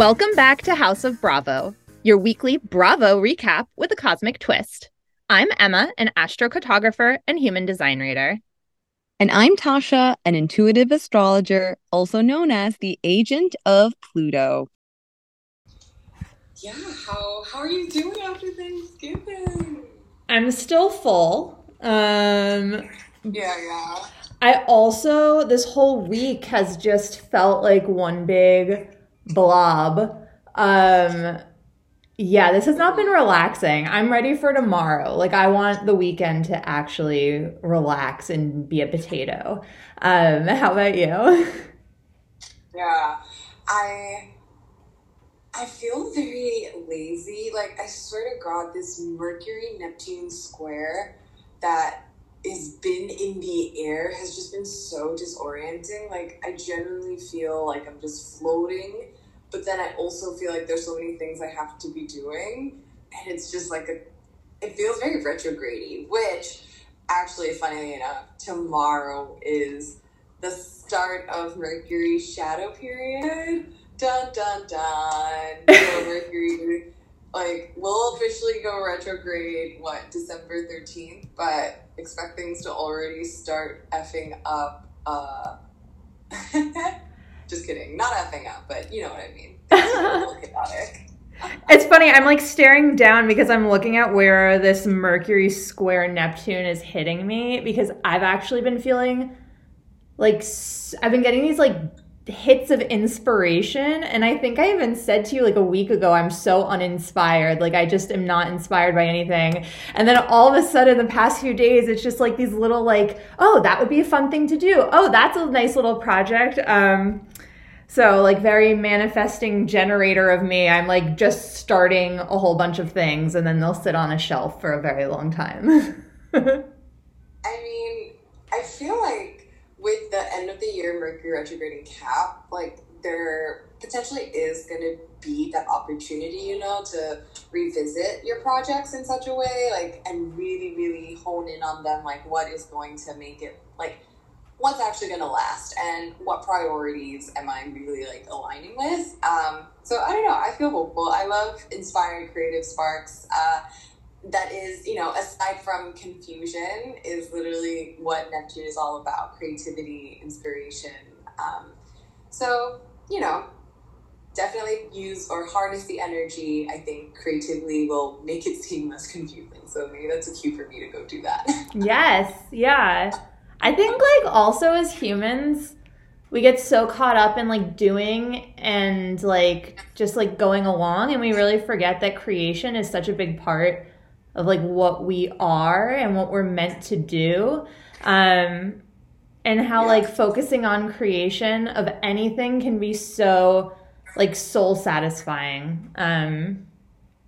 Welcome back to House of Bravo, your weekly Bravo recap with a cosmic twist. I'm Emma, an astrocartographer and human design reader. And I'm Tasha, an intuitive astrologer, also known as the agent of Pluto. Yeah, how how are you doing after Thanksgiving? I'm still full. Um Yeah, yeah. I also this whole week has just felt like one big blob. Um yeah, this has not been relaxing. I'm ready for tomorrow. Like I want the weekend to actually relax and be a potato. Um how about you? Yeah. I I feel very lazy. Like I swear to God, this Mercury Neptune square that has been in the air has just been so disorienting. Like I genuinely feel like I'm just floating, but then I also feel like there's so many things I have to be doing, and it's just like a. It feels very retrograde which actually, funnily enough, tomorrow is the start of Mercury's shadow period. Dun dun dun. So Mercury, like, will officially go retrograde what December thirteenth, but expect things to already start effing up. Uh, just kidding, not effing up, but you know what I mean. Little chaotic. It's funny. I'm like staring down because I'm looking at where this Mercury square Neptune is hitting me because I've actually been feeling like I've been getting these like hits of inspiration and I think I even said to you like a week ago I'm so uninspired like I just am not inspired by anything and then all of a sudden the past few days it's just like these little like oh that would be a fun thing to do oh that's a nice little project um so, like, very manifesting generator of me. I'm like just starting a whole bunch of things and then they'll sit on a shelf for a very long time. I mean, I feel like with the end of the year Mercury retrograding Cap, like there potentially is going to be that opportunity, you know, to revisit your projects in such a way, like, and really, really hone in on them, like what is going to make it, like, what's actually going to last, and what priorities am I really like aligning with. Um, so I don't know. I feel hopeful. I love inspired creative sparks. Uh, that is, you know, aside from confusion, is literally what Neptune is all about creativity, inspiration. Um, so, you know, definitely use or harness the energy. I think creatively will make it seem less confusing. So maybe that's a cue for me to go do that. yes, yeah. I think, like, also as humans, we get so caught up in like doing and like just like going along, and we really forget that creation is such a big part of like what we are and what we're meant to do. Um, and how like focusing on creation of anything can be so like soul satisfying. Um,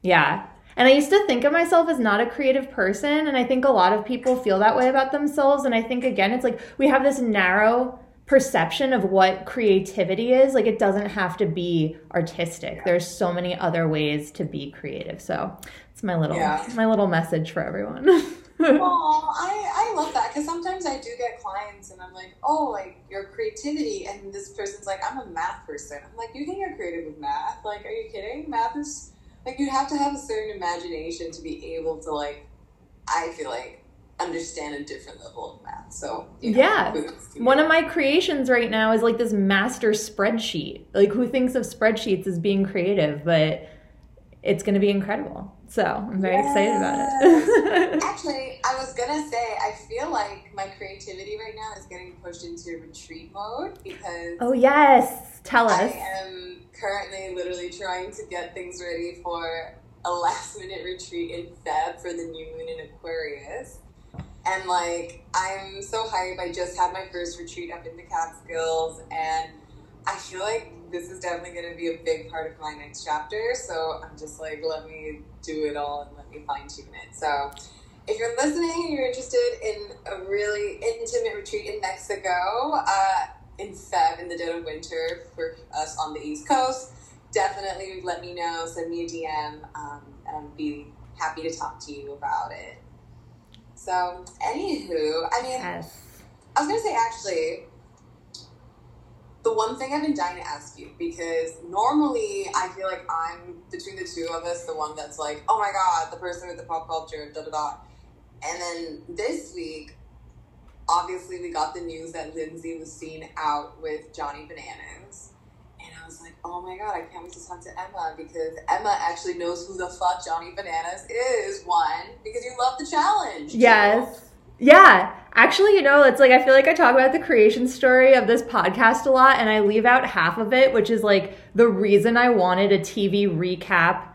yeah. And I used to think of myself as not a creative person. And I think a lot of people feel that way about themselves. And I think, again, it's like we have this narrow perception of what creativity is. Like it doesn't have to be artistic. There's so many other ways to be creative. So it's my little Yeah. my little message for everyone. Oh, I, I love that because sometimes I do get clients and I'm like, oh, like your creativity, and this person's like, I'm a math person. I'm like, you think you're creative with math? Like, are you kidding? Math is like you have to have a certain imagination to be able to like, I feel like understand a different level of math. So you know, Yeah. One of my creations right now is like this master spreadsheet. Like, who thinks of spreadsheets as being creative? But it's going to be incredible. So I'm very excited about it. Actually, I was gonna say I feel like my creativity right now is getting pushed into retreat mode because oh, yes. Tell us. I am currently literally trying to get things ready for a last minute retreat in Feb for the new moon in Aquarius. And like, I'm so hyped. I just had my first retreat up in the Catskills, and I feel like this is definitely going to be a big part of my next chapter. So I'm just like, let me do it all and let me fine tune it. So if you're listening and you're interested in a really intimate retreat in Mexico, uh, in Feb in the dead of winter for us on the East Coast, definitely let me know. Send me a DM, um, and I'd be happy to talk to you about it. So, anywho, I mean, Yes. I was gonna say actually, the the one thing I've been dying to ask you because normally I feel like I'm between the two of us the one that's like, oh my god, the person with the pop culture, da da da. And then this week, obviously, we got the news that Lindsay was seen out with Johnny Bananas. And I was like, oh my god, I can't wait to talk to Emma because Emma actually knows who the fuck Johnny Bananas is. One, because you love the challenge. Yes. Yeah. Actually, you know, it's like I feel like I talk about the creation story of this podcast a lot and I leave out half of it, which is like the reason I wanted a TV recap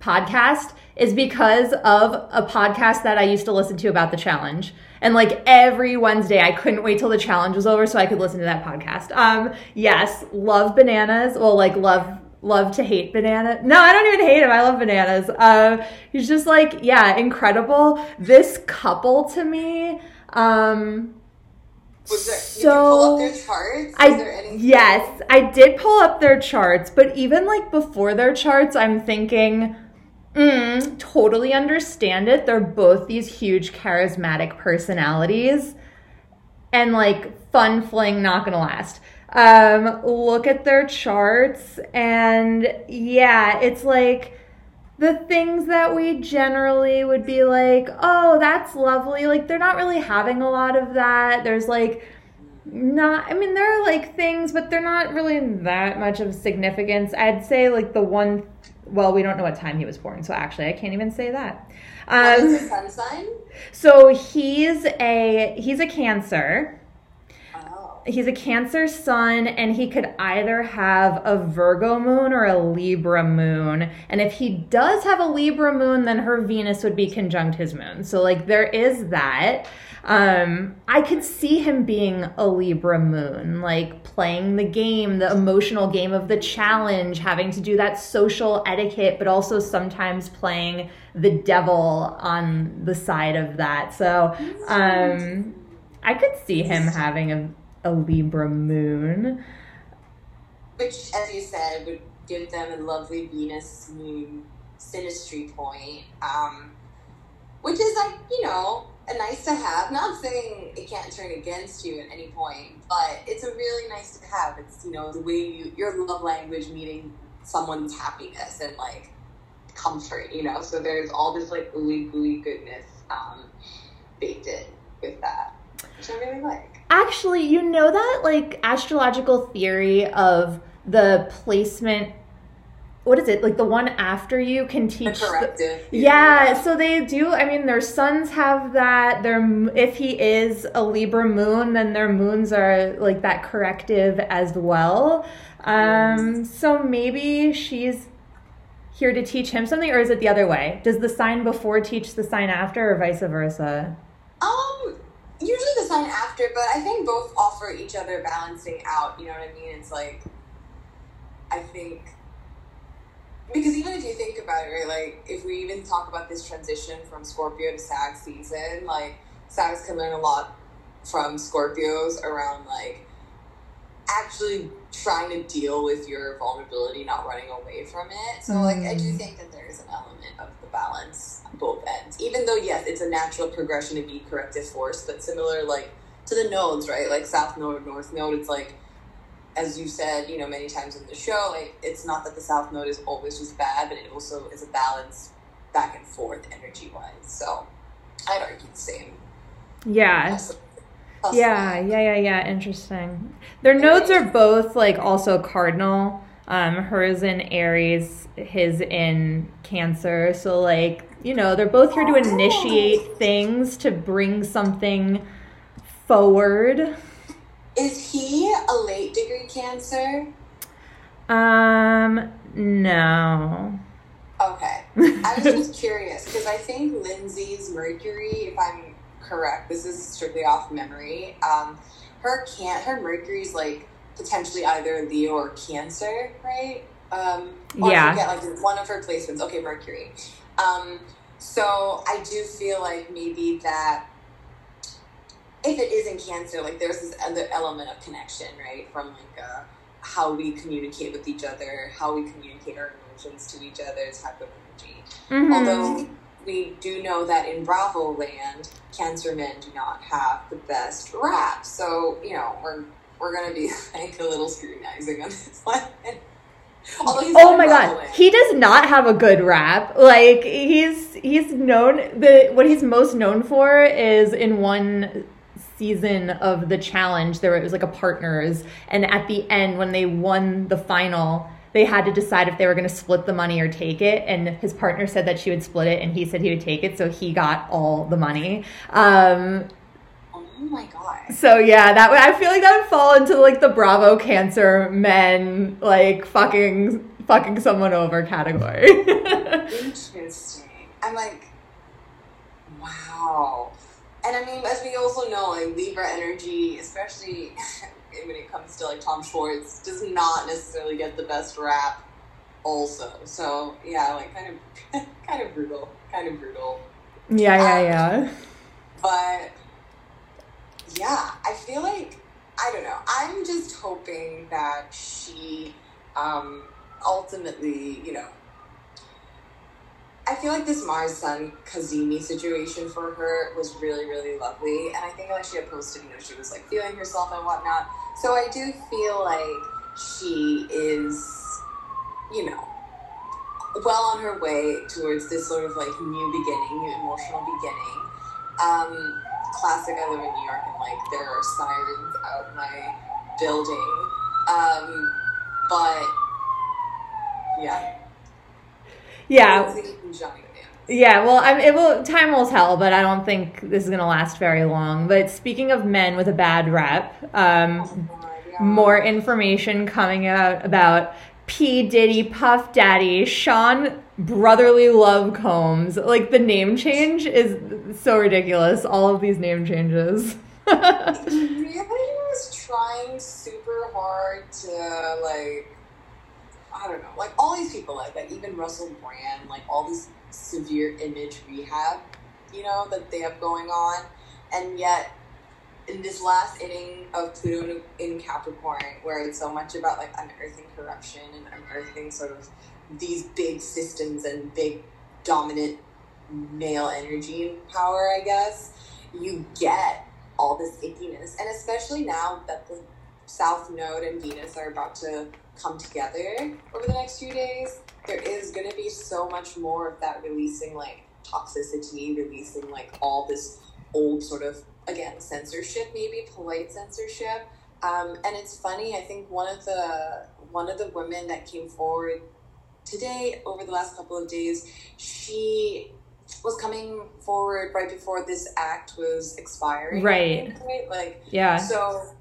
podcast is because of a podcast that I used to listen to about the challenge. And like every Wednesday, I couldn't wait till the challenge was over so I could listen to that podcast. Um, yes, love bananas. Well, like love love to hate banana. No, I don't even hate him. I love bananas. Uh, he's just like, yeah, incredible. This couple to me. Um, Was there, So- did you pull up their charts? Is I there any yes, I did pull up their charts, but even like before their charts, I'm thinking, mm, totally understand it. They're both these huge charismatic personalities, and like fun fling, not gonna last. Um, look at their charts, and yeah, it's like the things that we generally would be like, oh, that's lovely. Like, they're not really having a lot of that. There's like, not, I mean, there are like things, but they're not really that much of significance. I'd say like the one, well, we don't know what time he was born, so actually, I can't even say that. Um, sun sign? so he's a he's a Cancer. Oh. He's a Cancer sun, and he could either have a Virgo moon or a Libra moon. And if he does have a Libra moon, then her Venus would be conjunct his moon. So, like, there is that. Um, I could see him being a Libra moon, like playing the game, the emotional game of the challenge, having to do that social etiquette, but also sometimes playing the devil on the side of that. So, um, I could see him having a, a Libra moon. Which, as you said, would give them a lovely Venus moon synastry point. Um, which is like, you know, a nice to have. Not saying it can't turn against you at any point, but it's a really nice to have. It's, you know, the way you, your love language meeting someone's happiness and like comfort, you know? So there's all this like ooey gooey goodness um, baked in with that, which I really like. Actually, you know that like astrological theory of the placement. What is it? Like the one after you can teach. the- corrective. yeah, so they do. I mean, their sons have that. Their if he is a Libra moon, then their moons are like that corrective as well. Um, so maybe she's here to teach him something, or is it the other way? Does the sign before teach the sign after, or vice versa? Um, usually the sign after, but I think both offer each other balancing out. You know what I mean? It's like, I think, because even if you think about it, right, like if we even talk about this transition from Scorpio to Sag season, like Sags can learn a lot from Scorpios around like actually trying to deal with your vulnerability, not running away from it. So, like, I do Mm. think that there is an element of the balance on both ends. Even though, yes, it's a natural progression to be corrective force, but similar, like, to the nodes, right? Like, South Node, North Node, it's like, as you said, you know, many times in the show, like, it's not that the South Node is always just bad, but it also is a balance back and forth energy wise. So, I'd argue the same. Yeah. Possibly. Yeah, yeah, yeah, yeah. Interesting. Their nodes are both like also cardinal. Um, hers in Aries, his in Cancer. So like, you know, they're both here to initiate things to bring something forward. Is he a late degree Cancer? Um, no. Okay. I was just curious because I think Lindsay's Mercury, if I'm correct, this is strictly off memory. Um, her can her Mercury's like potentially either Leo or Cancer, right? Um, or Yeah. Forget like one of her placements. Okay, Mercury. Um, so I do feel like maybe that if it is in Cancer, like there's this other element of connection, right? From like uh, how we communicate with each other, how we communicate our emotions to each other, type of energy. Mhm. Although we do know that in Bravo land, Cancer men do not have the best rap. So, you know, we're we're gonna be like a little scrutinizing on this one. oh my god, he does not have a good rap. Like he's he's known the what he's most known for is in one season of the challenge there it was like a partners and at the end when they won the final they had to decide if they were going to split the money or take it and his partner said that she would split it and he said he would take it so he got all the money um, Oh my god. So yeah, that would I feel like that would fall into like the Bravo cancer men like fucking fucking someone over category. Interesting. I'm like, wow. And I mean, as we also know, like Libra energy, especially when it comes to like Tom Schwartz, does not necessarily get the best rap. Also, so yeah, like kind of, kind of brutal, kind of brutal. Yeah, yeah, um, yeah. But yeah, I feel like I don't know. I'm just hoping that she um, ultimately, you know, I feel like this Mars Sun Cazimi situation for her was really, really lovely. And I think like she had posted, you know, she was like feeling herself and whatnot. So I do feel like she is, you know, well on her way towards this sort of like new beginning, new emotional beginning. Um, classic I live in New York and like there are sirens out my building. Um, but yeah. Yeah. Yeah, well, I'm, it will. Time will tell, but I don't think this is going to last very long. But speaking of men with a bad rep, um, oh more information coming out about P Diddy, Puff Daddy, Sean Brotherly Love Combs. Like the name change is so ridiculous. All of these name changes. he really was trying super hard to like I don't know, like all these people like that, even Russell Brand, like all this severe image rehab, you know, that they have going on. And yet in this last inning of Pluto in Capricorn, where it's so much about like unearthing corruption and unearthing sort of these big systems and big dominant male energy and power, I guess, you get all this ickiness. And especially now that the South Node and Venus are about to come together over the next few days, there is going to be so much more of that releasing like toxicity, releasing like all this old sort of, again, censorship, maybe polite censorship. Um, and it's funny, I think one of the one of the women that came forward today, over the last couple of days, she was coming forward right before this act was expiring. Right. Think, right? Like, yeah. So,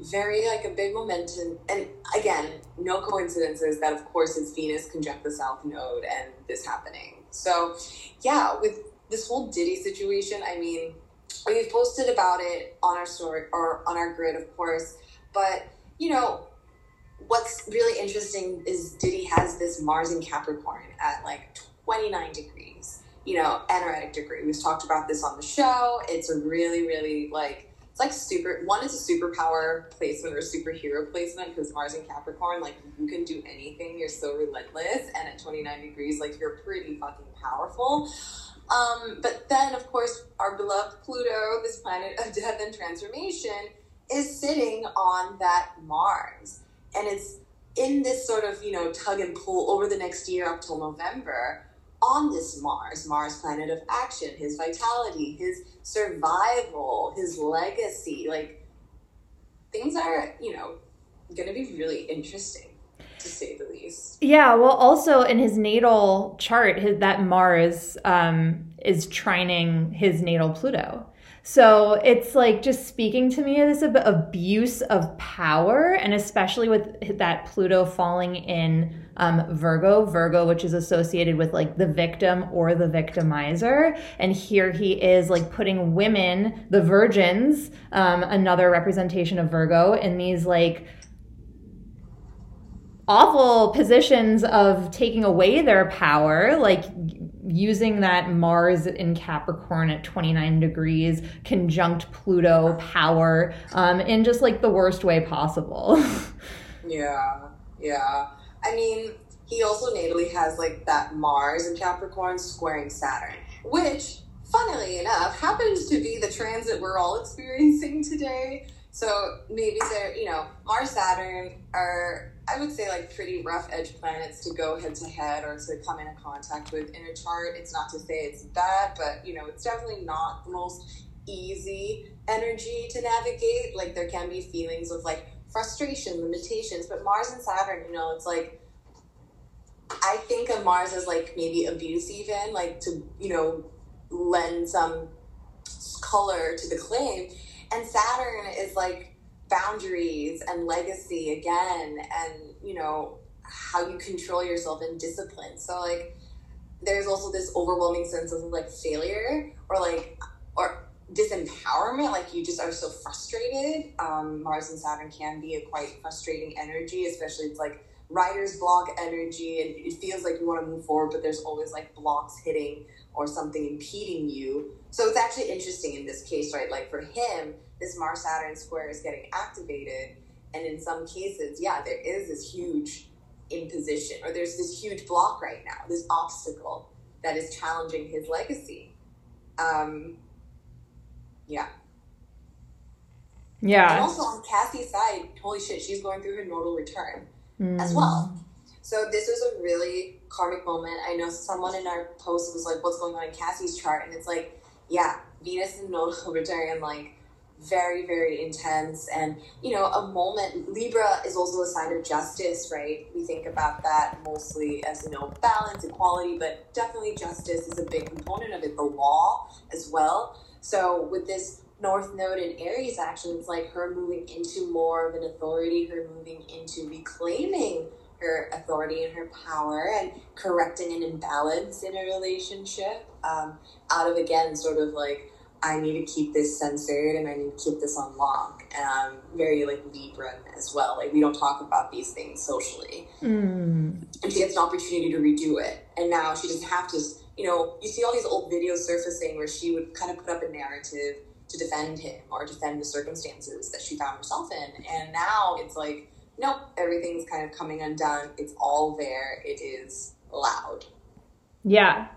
very like a big momentum. And again, no coincidences that, of course, it's Venus conjunct the South Node and this happening. So, yeah, with this whole Diddy situation, I mean, we've posted about it on our story or on our grid, of course, but you know, what's really interesting is Diddy has this Mars in Capricorn at like 29 degrees, you know, energetic degree. We've talked about this on the show. It's a really, really like, it's like super, one is a superpower placement or superhero placement because Mars in Capricorn, like you can do anything. You're so relentless. And at 29 degrees, like you're pretty fucking powerful. Um, but then, of course, our beloved Pluto, this planet of death and transformation, is sitting on that Mars and it's in this sort of you know tug and pull over the next year up till November on this Mars, Mars planet of action, his vitality, his survival, his legacy, like things are you know going to be really interesting to say the least. Yeah, well, also in his natal chart, his, that Mars um, is trining his natal Pluto. So it's like just speaking to me a abuse of power, and especially with that Pluto falling in um, Virgo, Virgo, which is associated with like the victim or the victimizer. And here he is like putting women, the virgins, um, another representation of Virgo, in these like awful positions of taking away their power, like using that Mars in Capricorn at 29 degrees, conjunct Pluto power, um, in just like the worst way possible. yeah, yeah. I mean, he also natally has like that Mars and Capricorn squaring Saturn, which, funnily enough, happens to be the transit we're all experiencing today. So maybe they're, you know, Mars, Saturn are, I would say, like pretty rough edge planets to go head to head or to come into contact with in a chart. It's not to say it's bad, but, you know, it's definitely not the most easy energy to navigate. Like, there can be feelings of like frustration, limitations, but Mars and Saturn, you know, it's like, I think of Mars as like maybe abuse, even like to, you know, lend some color to the claim and Saturn is like boundaries and legacy again, and you know how you control yourself and discipline. So like, there's also this overwhelming sense of like failure or like or disempowerment. Like you just are so frustrated. Um, Mars and Saturn can be a quite frustrating energy, especially it's like writer's block energy, and it feels like you want to move forward, but there's always like blocks hitting or something impeding you. So it's actually interesting in this case, right? Like for him, this Mars Saturn square is getting activated. And in some cases, yeah, there is this huge imposition or there's this huge block right now, this obstacle that is challenging his legacy. Um, yeah. Yeah. And also on Cassie's side, holy shit, she's going through her nodal return mm. as well. So this was a really karmic moment. I know someone in our post was like, "What's going on in Cassie's chart?" And it's like, yeah, Venus and nodal return, like very very intense and you know a moment libra is also a sign of justice right we think about that mostly as you know balance equality but definitely justice is a big component of it the law as well so with this north node in aries actually it's like her moving into more of an authority her moving into reclaiming her authority and her power and correcting an imbalance in a relationship um, out of again sort of like I need to keep this censored and I need to keep this on lock. Um, very like Libra as well. Like we don't talk about these things socially. Mm. And she gets an opportunity to redo it. And now she doesn't have to, you know, you see all these old videos surfacing where she would kind of put up a narrative to defend him or defend the circumstances that she found herself in. And now it's like, nope, everything's kind of coming undone. It's all there. It is loud. Yeah,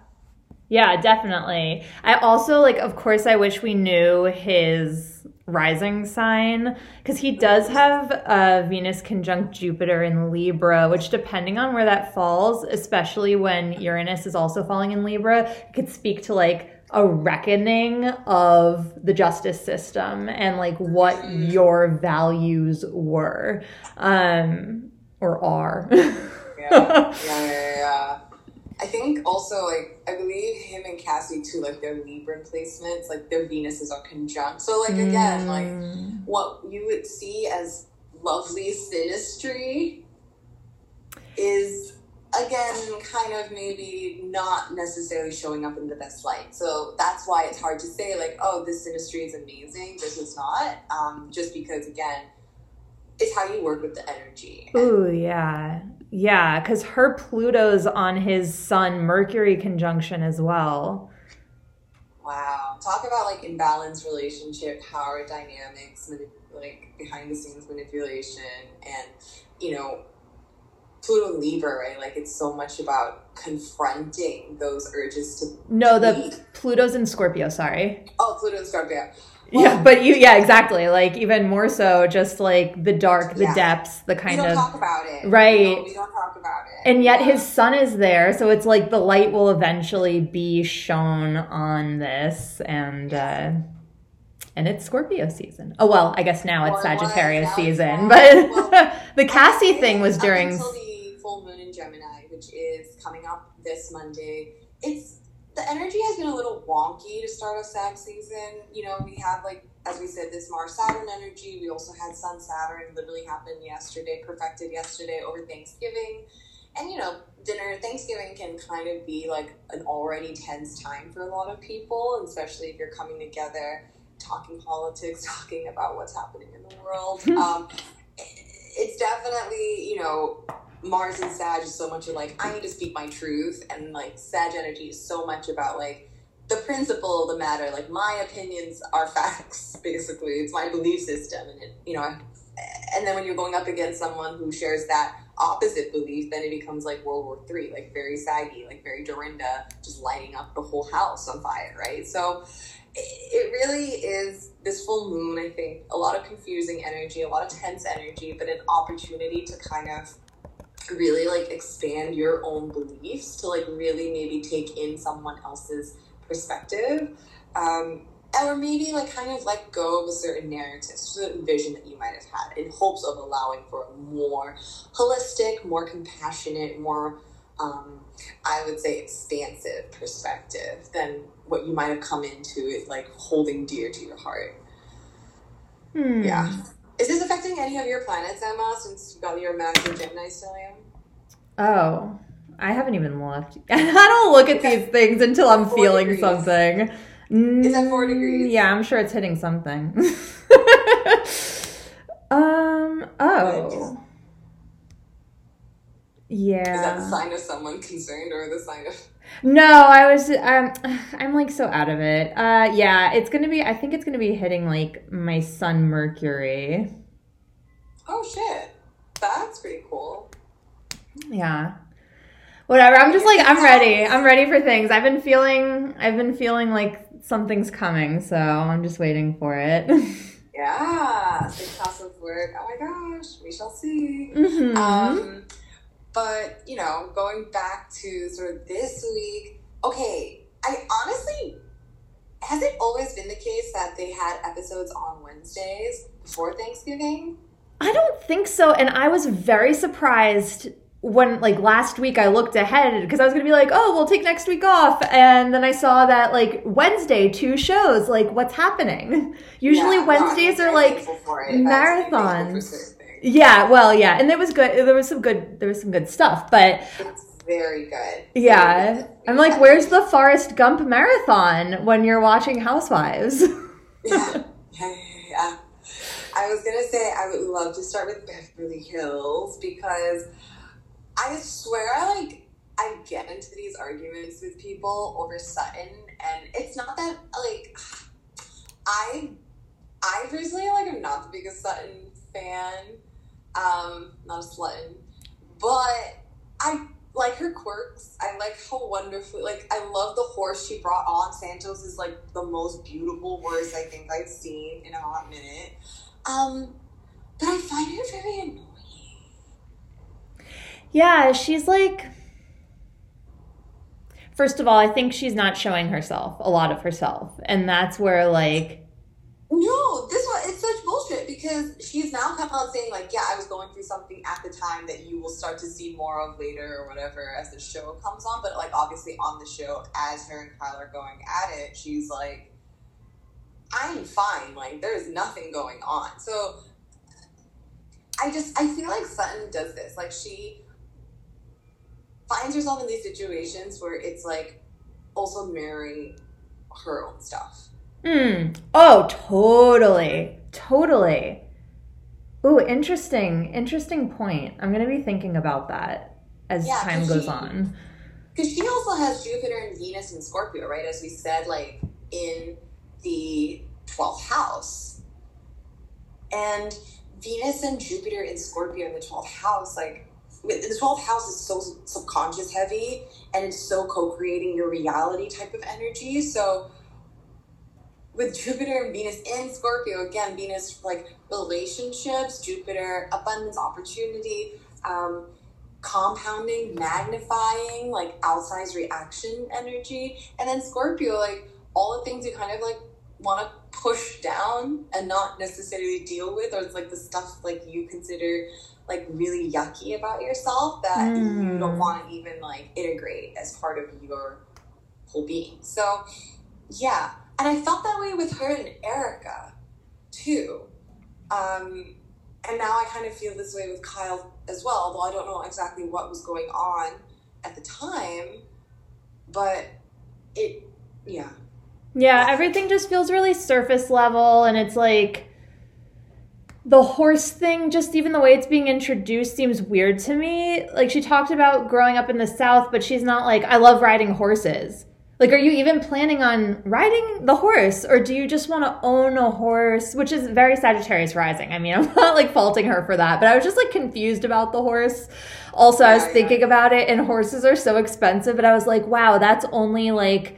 yeah, definitely. I also like of course I wish we knew his rising sign because he does have a Venus conjunct Jupiter in Libra, which depending on where that falls, especially when Uranus is also falling in Libra, could speak to like a reckoning of the justice system and like what your values were um or are. yeah, yeah, yeah. yeah. I think also like I believe him and Cassie too, like their Libra placements, like their Venuses are conjunct. So like again, mm. like what you would see as lovely synastry is again kind of maybe not necessarily showing up in the best light. So that's why it's hard to say like, oh, this synastry is amazing versus not. Um, just because again, it's how you work with the energy. Ooh, yeah. Yeah, because her Pluto's on his Sun Mercury conjunction as well. Wow. Talk about like imbalanced relationship, power dynamics, like behind the scenes manipulation, and you know, Pluto Libra, right? Like it's so much about confronting those urges to. No, the Pluto's in Scorpio. Sorry. Oh, Pluto in Scorpio yeah, but you, yeah, exactly. Like even more so, just like the dark, the yeah. depths, the kind we don't of talk about it, right? We don't, we don't talk about it, and yet yeah. his sun is there, so it's like the light will eventually be shown on this, and uh and it's Scorpio season. Oh well, I guess now it's Sagittarius season, but well, the Cassie thing was during the full moon in Gemini, which is coming up this Monday. It's the energy has been a little wonky to start a Sag season. You know, we have like as we said, this Mars Saturn energy. We also had Sun Saturn literally happened yesterday, perfected yesterday over Thanksgiving. And you know, dinner Thanksgiving can kind of be like an already tense time for a lot of people, especially if you're coming together, talking politics, talking about what's happening in the world. um, it's definitely you know Mars and Sag is so much of like, I need to speak my truth. And like Sag energy is so much about like the principle of the matter. Like my opinions are facts, basically. It's my belief system. And it, you know, and then when you're going up against someone who shares that opposite belief, then it becomes like World War Three, like very saggy, like very Dorinda, just lighting up the whole house on fire, right? So it, it really is this full moon, I think, a lot of confusing energy, a lot of tense energy, but an opportunity to kind of really like expand your own beliefs, to like really maybe take in someone else's perspective. Um, or maybe like kind of let go of a certain narrative, certain vision that you might have had in hopes of allowing for a more holistic, more compassionate, more um, I would say expansive perspective than what you might have come into it like holding dear to your heart. Hmm. Yeah. Is this affecting any of your planets, Emma, since you've got your Max and Gemini stellium? Oh, I haven't even looked. I don't look at these things until I'm feeling degrees. something. Is that four Mm, degrees? Yeah, I'm sure it's hitting something. um. Oh. Is that the sign of someone concerned or the sign of No, I was. Um, I'm like so out of it. Uh, yeah, it's gonna be. I think it's gonna be hitting like my sun Mercury. Oh shit. That's pretty cool. Yeah. Whatever. I'm just like I'm ready. I'm ready for things. I've been feeling I've been feeling like something's coming, so I'm just waiting for it. Yeah. Six house of work. Oh my gosh, we shall see. Mhm. Um, but you know, going back to sort of this week, okay, I honestly has it always been the case that they had episodes on Wednesdays before Thanksgiving? I don't think so and I was very surprised when like last week I looked ahead because I was going to be like, "Oh, we'll take next week off." And then I saw that like Wednesday two shows, like what's happening? Usually Yeah, no, Wednesdays are like thankful for it. That's- I'm thankful for marathons. Yeah, well, yeah. And there was good there was some good there was some good stuff, but It's very good. Yeah. Very good. I'm like, where's the Forrest Gump marathon when you're watching Housewives? yeah. yeah, yeah, yeah. I was gonna say I would love to start with Beverly Hills because I swear I like I get into these arguments with people over Sutton and it's not that like I I personally like I'm not the biggest Sutton fan. Um, not a Slutton. But I like her quirks. I like how wonderfully like I love the horse she brought on. Santos is like the most beautiful horse I think I've seen in a hot minute. Um, but I find her very annoying. yeah, she's like. First of all, I think she's not showing herself, a lot of herself. And that's where, like, No, this one it's such bullshit she's now come out saying like, yeah, I was going through something at the time that you will start to see more of later or whatever as the show comes on. But like obviously on the show, as her and Kyle are going at it, she's like, I'm fine. Like there's nothing going on. So I just I feel like Sutton does this. Like she finds herself in these situations where it's like also mirroring her own stuff. mm, oh, totally. Totally. Ooh, interesting. Interesting point. I'm going to be thinking about that as Yeah, time goes she- on. Because she also has Jupiter and Venus and Scorpio, right? As we said, like in the 12th house. And Venus and Jupiter in Scorpio in the 12th house, like, the 12th house is so subconscious heavy and it's so co creating your reality type of energy. So, with Jupiter and Venus in Scorpio, again, Venus, like relationships, Jupiter, abundance, opportunity, um, compounding, magnifying, like outsized reaction energy. And then Scorpio, like all the things you kind of like want to push down and not necessarily deal with, or it's like the stuff like you consider like really yucky about yourself that you Mm. don't want to even like integrate as part of your whole being. So, yeah. And I felt that way with her and Erika too. Um, and now I kind of feel this way with Kyle as well, although I don't know exactly what was going on at the time. But it, yeah. Yeah, everything just feels really surface level, and it's like the horse thing, just even the way it's being introduced seems weird to me. Like, she talked about growing up in the South, but she's not like, I love riding horses. Like, are you even planning on riding the horse, or do you just want to own a horse? Which is very Sagittarius rising. I mean, I'm not like faulting her for that, but I was just like confused about the horse. Also, I was Yeah, yeah. thinking about it, and horses are so expensive, but I was like, wow, that's only like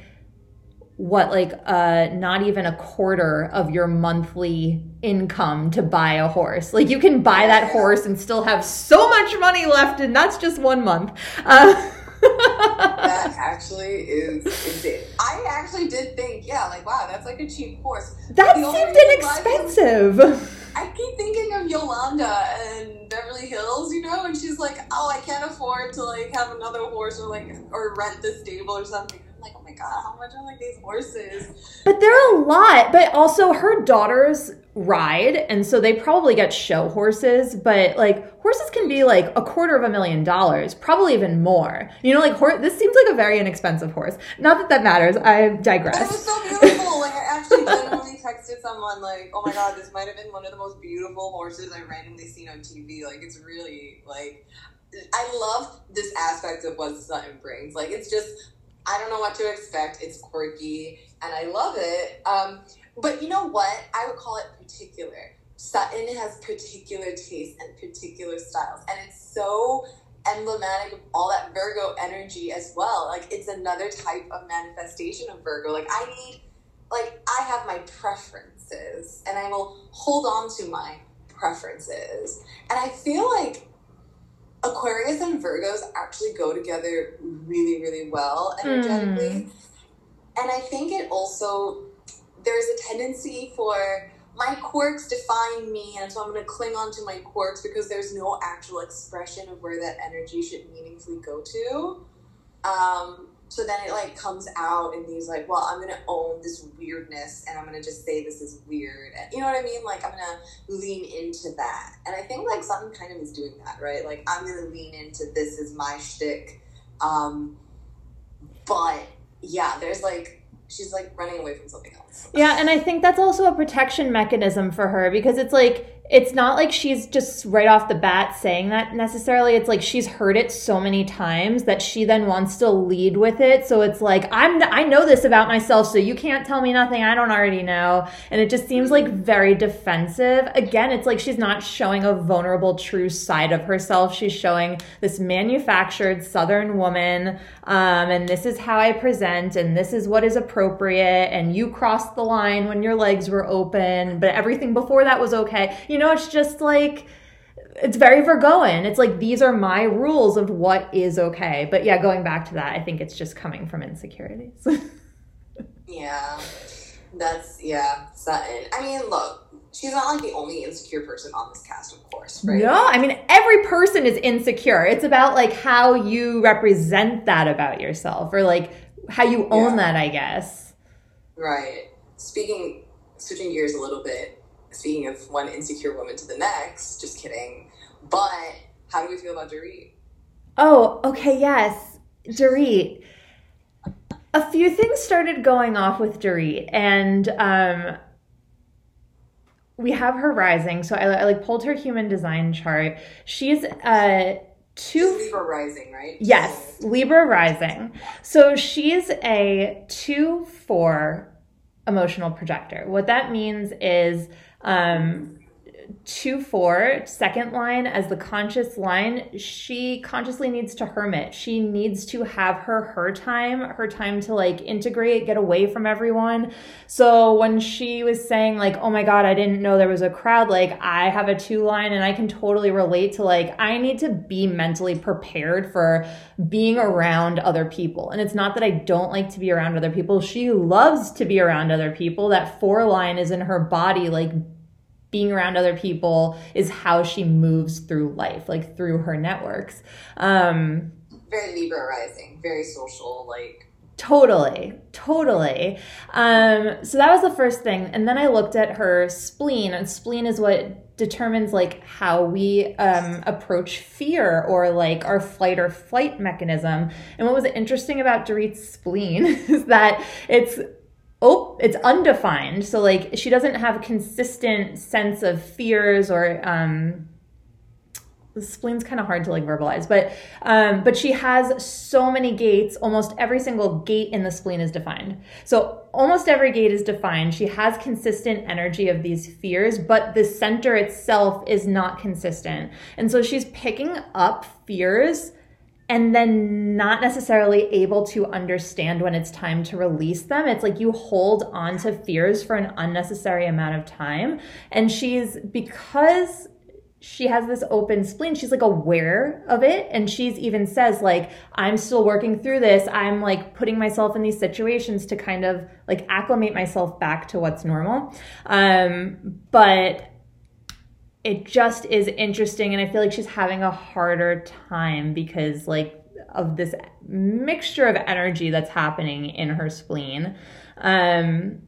what like uh not even a quarter of your monthly income to buy a horse like you can buy that horse and still have so much money left and that's just one month uh, that actually is insane. I actually did think, yeah, like wow, that's like a cheap horse. that seemed reason I inexpensive I keep thinking of Yolanda and Beverly Hills, you know, and she's like, "Oh, I can't afford to like have another horse or like or rent the stable or something." Like, "Oh my god, how much are like these horses?" But they're a lot. But also, her daughters ride, and so they probably get show horses. But like, horses can be like a quarter of a million dollars, probably even more. You know, like hor- this seems like a very inexpensive horse. Not that that matters. I But it was digress. so beautiful. Like I actually genuinely texted someone like, "Oh my god, this might have been one of the most beautiful horses i've randomly seen on TV." Like it's really like I love this aspect of what Sutton brings. Like it's just I don't know what to expect. It's quirky and I love it. Um, but you know what? I would call it particular. Sutton has particular tastes and particular styles, and it's so emblematic of all that Virgo energy as well. Like it's another type of manifestation of Virgo. Like I need, like I have my preferences, and I will hold on to my preferences. And I feel like Aquarius and Virgos actually go together really, really well hmm. energetically. And I think it also there's a tendency for my quirks define me, and so I'm going to cling on to my quirks because there's no actual expression of where that energy should meaningfully go to. Um, so then it like comes out in these like, well, I'm going to own this weirdness, and I'm going to just say this is weird, and you know what I mean? Like I'm going to lean into that, and I think like something kind of is doing that, right? Like I'm going to lean into this is my shtick, um, but yeah, there's like she's like running away from something else. Yeah, and I think that's also a protection mechanism for her because it's like it's not like she's just right off the bat saying that necessarily. It's like she's heard it so many times that she then wants to lead with it. So it's like I'm I know this about myself, so you can't tell me nothing I don't already know. And it just seems like very defensive. Again, it's like she's not showing a vulnerable true side of herself. She's showing this manufactured southern woman um, and this is how I present and this is what is appropriate and you crossed the line when your legs were open, but everything before that was okay. You know, it's just like it's very Virgoan. It's like these are my rules of what is okay. But yeah, going back to that, I think it's just coming from insecurities. Yeah, that's yeah, Sutton. I mean, look, she's not like the only insecure person on this cast, of course, right? No, I mean every person is insecure. It's about like how you represent that about yourself or like how you own Yeah. that, I guess. Right. Speaking, switching gears a little bit. Speaking of one insecure woman to the next, just kidding. But how do we feel about Dorit? Oh, okay, yes. Dorit. A few things started going off with Dorit, and um, we have her rising. So I, I like pulled her human design chart. She's uh two Libra rising, right? Yes, Libra rising. So she's a 2 4 emotional projector. What that means is um, 2 4, second line as the conscious line, she consciously needs to hermit. She needs to have her her time, her time to like integrate, get away from everyone. So when she was saying like, "Oh my god, I didn't know there was a crowd," like I have a two line and I can totally relate to like I need to be mentally prepared for being around other people. And it's not that I don't like to be around other people. She loves to be around other people. That four line is in her body like being around other people is how she moves through life, like through her networks. Um Very Libra rising, very social, like Totally, totally. Um, so that was the first thing, and then I looked at her spleen, and spleen is what determines like how we um, approach fear or like our flight or flight mechanism. And what was interesting about Dorit's spleen is that it's oh it's undefined so like she doesn't have a consistent sense of fears or um the spleen's kind of hard to like verbalize but um but she has so many gates almost every single gate in the spleen is defined. So almost every gate is defined. She has consistent energy of these fears but the center itself is not consistent. And so she's picking up fears and then not necessarily able to understand when it's time to release them. It's like you hold on to fears for an unnecessary amount of time. And she's because she has this open spleen she's like aware of it and she's even says like i'm still working through this i'm like putting myself in these situations to kind of like acclimate myself back to what's normal um, but it just is interesting and i feel like she's having a harder time because like of this mixture of energy that's happening in her spleen um,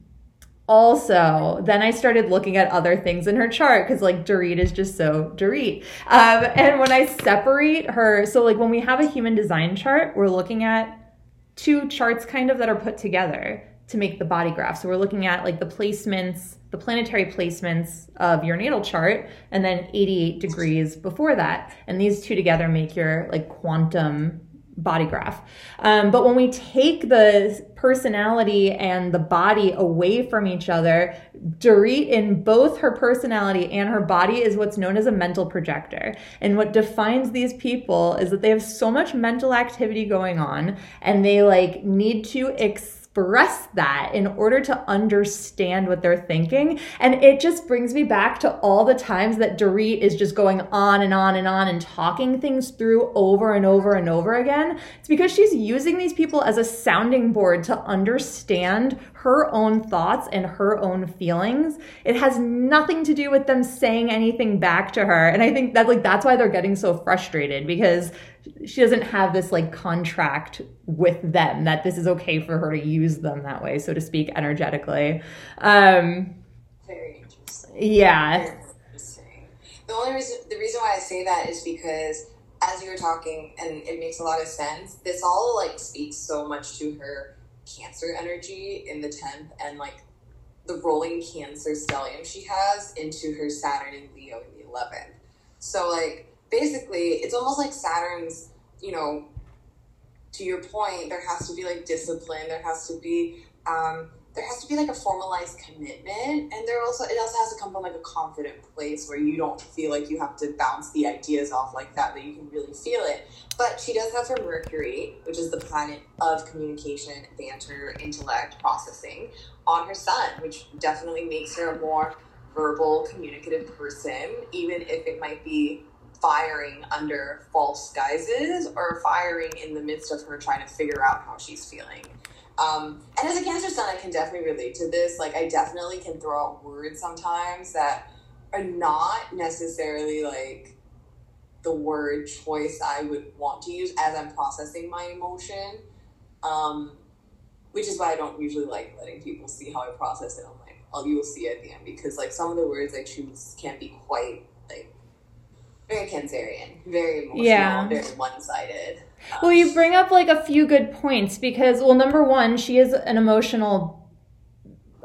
also, then I started looking at other things in her chart because like Dorit is just so Dorit. Um, and when I separate her, so like when we have a human design chart, we're looking at two charts kind of that are put together to make the body graph. So we're looking at like the placements, the planetary placements of your natal chart, and then 88 degrees before that. And these two together make your like quantum body graph. Um, but when we take the personality and the body away from each other, Dorit in both her personality and her body is what's known as a mental projector. And what defines these people is that they have so much mental activity going on and they like need to express express that in order to understand what they're thinking. And it just brings me back to all the times that Dorit is just going on and on and on and talking things through over and over and over again. It's because she's using these people as a sounding board to understand her own thoughts and her own feelings. It has nothing to do with them saying anything back to her. And I think that like that's why they're getting so frustrated because she doesn't have this like contract with them that this is okay for her to use them that way, so to speak, energetically. Um, Very interesting. Yeah. Very interesting. The only reason the reason why I say that is because as you were talking, and it makes a lot of sense. This all like speaks so much to her Cancer energy in the tenth, and like the rolling Cancer stellium she has into her Saturn and Leo in the eleventh. So like basically it's almost like Saturn's, you know, to your point, there has to be like discipline, there has to be um, there has to be like a formalized commitment and there also it also has to come from like a confident place where you don't feel like you have to bounce the ideas off like that but you can really feel it. But she does have her mercury which is the planet of communication banter intellect processing on her sun which definitely makes her a more verbal communicative person even if it might be firing under false guises or firing in the midst of her trying to figure out how she's feeling. Um, and as a Cancer Sun, I can definitely relate to this. Like, I definitely can throw out words sometimes that are not necessarily like the word choice I would want to use as I'm processing my emotion. Um, which is why I don't usually like letting people see how I process it. I'm like, oh, you will see at the end because like some of the words I choose can't be quite very Cancerian, very emotional, Yeah. very one sided. Well, you um, bring up like a few good points because, well, number one, she is an emotional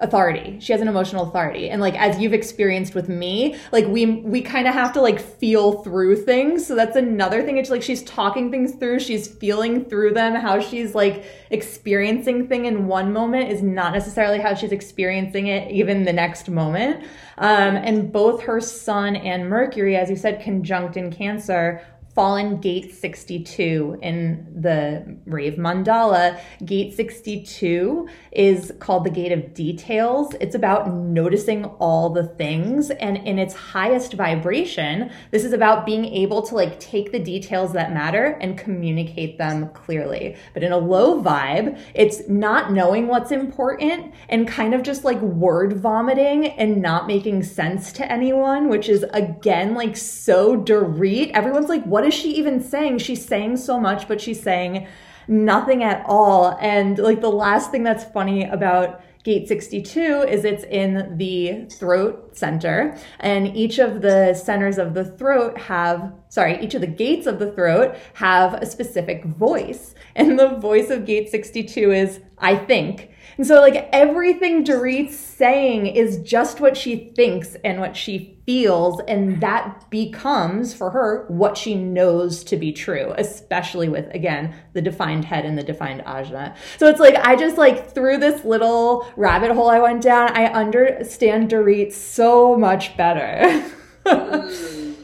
authority. She has an emotional authority. And like as you've experienced with me, like we we kind of have to like feel through things. So that's another thing. It's like she's talking things through, she's feeling through them. How she's like experiencing thing in one moment is not necessarily how she's experiencing it even the next moment. Um, and both her sun and Mercury, as you said, conjunct in Cancer fallen gate 62 in the rave mandala. Gate 62 is called the gate of details. It's about noticing all the things and in its highest vibration this is about being able to like take the details that matter and communicate them clearly. But in a low vibe it's not knowing what's important and kind of just like word vomiting and not making sense to anyone which is again like so Dorit everyone's like what is she even saying? She's saying so much but she's saying nothing at all. And like the last thing that's funny about Gate 62 is it's in the throat center, and each of the centers of the throat have, sorry, each of the gates of the throat have a specific voice. And the voice of Gate 62 is, I think. And so, like, everything Dorit's saying is just what she thinks and what she feels, and that becomes for her what she knows to be true, especially with, again, the defined head and the defined ajna. So it's like, I just like through this little rabbit hole I went down, I understand Dorit so much better. Mm.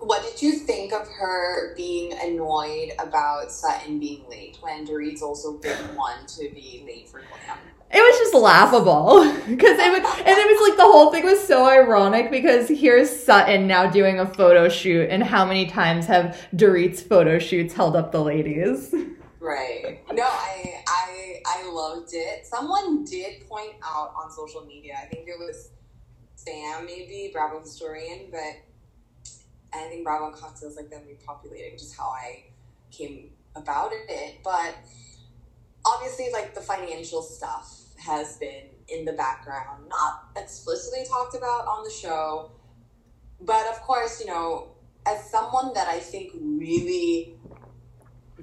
What what did you think of her being annoyed about Sutton being late when Dorit's also been one to be late for glam? It was just laughable because it was, and it was like the whole thing was so ironic because here's Sutton now doing a photo shoot, and how many times have Dorit's photo shoots held up the ladies? Right. No, I I I loved it. Someone did point out on social media. I think it was Sam, maybe Bravo historian, but I think Bravo cocktails like them repopulating, just how I came about it. But obviously, like the financial stuff has been in the background, not explicitly talked about on the show. But of course, you know, as someone that I think really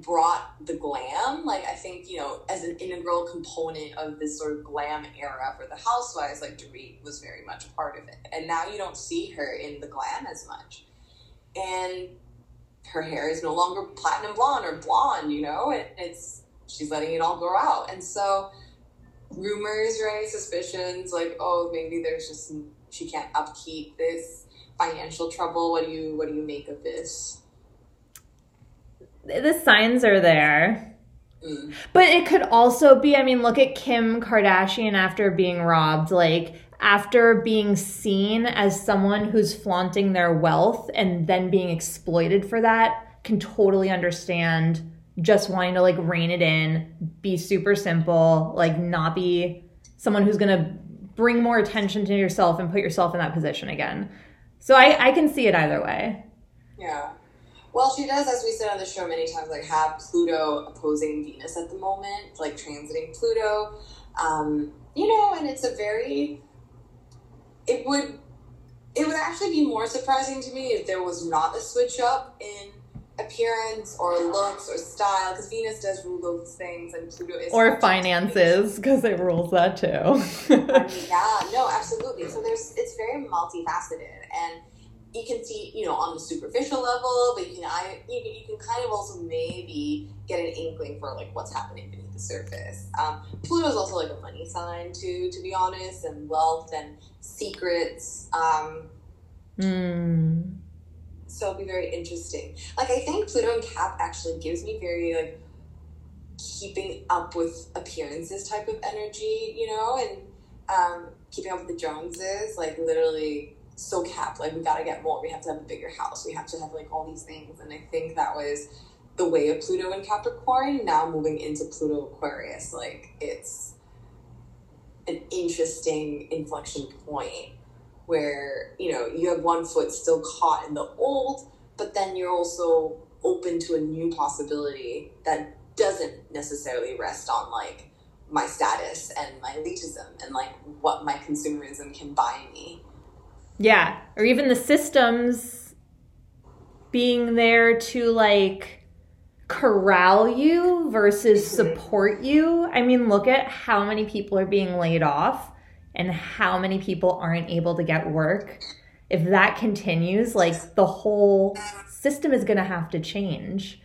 brought the glam, like I think, you know, as an integral component of this sort of glam era for the housewives, like Dorit was very much a part of it. And now you don't see her in the glam as much. And her hair is no longer platinum blonde or blonde, you know, it, it's she's letting it all grow out. And so rumors, right? Suspicions, like, oh, maybe there's just she can't upkeep this financial trouble. What do you what do you make of this? The signs are there. Mm. But it could also be, I mean, look at Kim Kardashian after being robbed. Like, after being seen as someone who's flaunting their wealth and then being exploited for that, can totally understand just wanting to like rein it in, be super simple, like not be someone who's to bring more attention to yourself and put yourself in that position again. So I, I can see it either way. Yeah. Well, she does, as we said on the show many times, like have Pluto opposing Venus at the moment, like transiting Pluto. Um, you know, and it's a very, it would, it would actually be more surprising to me if there was not a switch up in appearance or looks or style because Venus does rule those things and Pluto is or finances because it rules that too. I mean, yeah, no, absolutely. So there's it's very multifaceted and you can see you know on the superficial level, but you can I you can, you can kind of also maybe get an inkling for like what's happening beneath the surface. Um, Pluto is also like a money sign too, to be honest, and wealth and secrets. Um, mm so it'll be very interesting. Like I think Pluto and Cap actually gives me very like keeping up with appearances type of energy, you know, and um, keeping up with the Joneses, like literally so Cap, like we gotta get more. We have to have a bigger house. We have to have like all these things, and I think that was the way of Pluto and Capricorn. Now moving into Pluto Aquarius, like it's an interesting inflection point where you know you have one foot still caught in the old but then you're also open to a new possibility that doesn't necessarily rest on like my status and my elitism and like what my consumerism can buy me yeah or even the systems being there to like corral you versus mm-hmm. support you i mean look at how many people are being laid off and how many people aren't able to get work, if that continues, like the whole system is going to have to change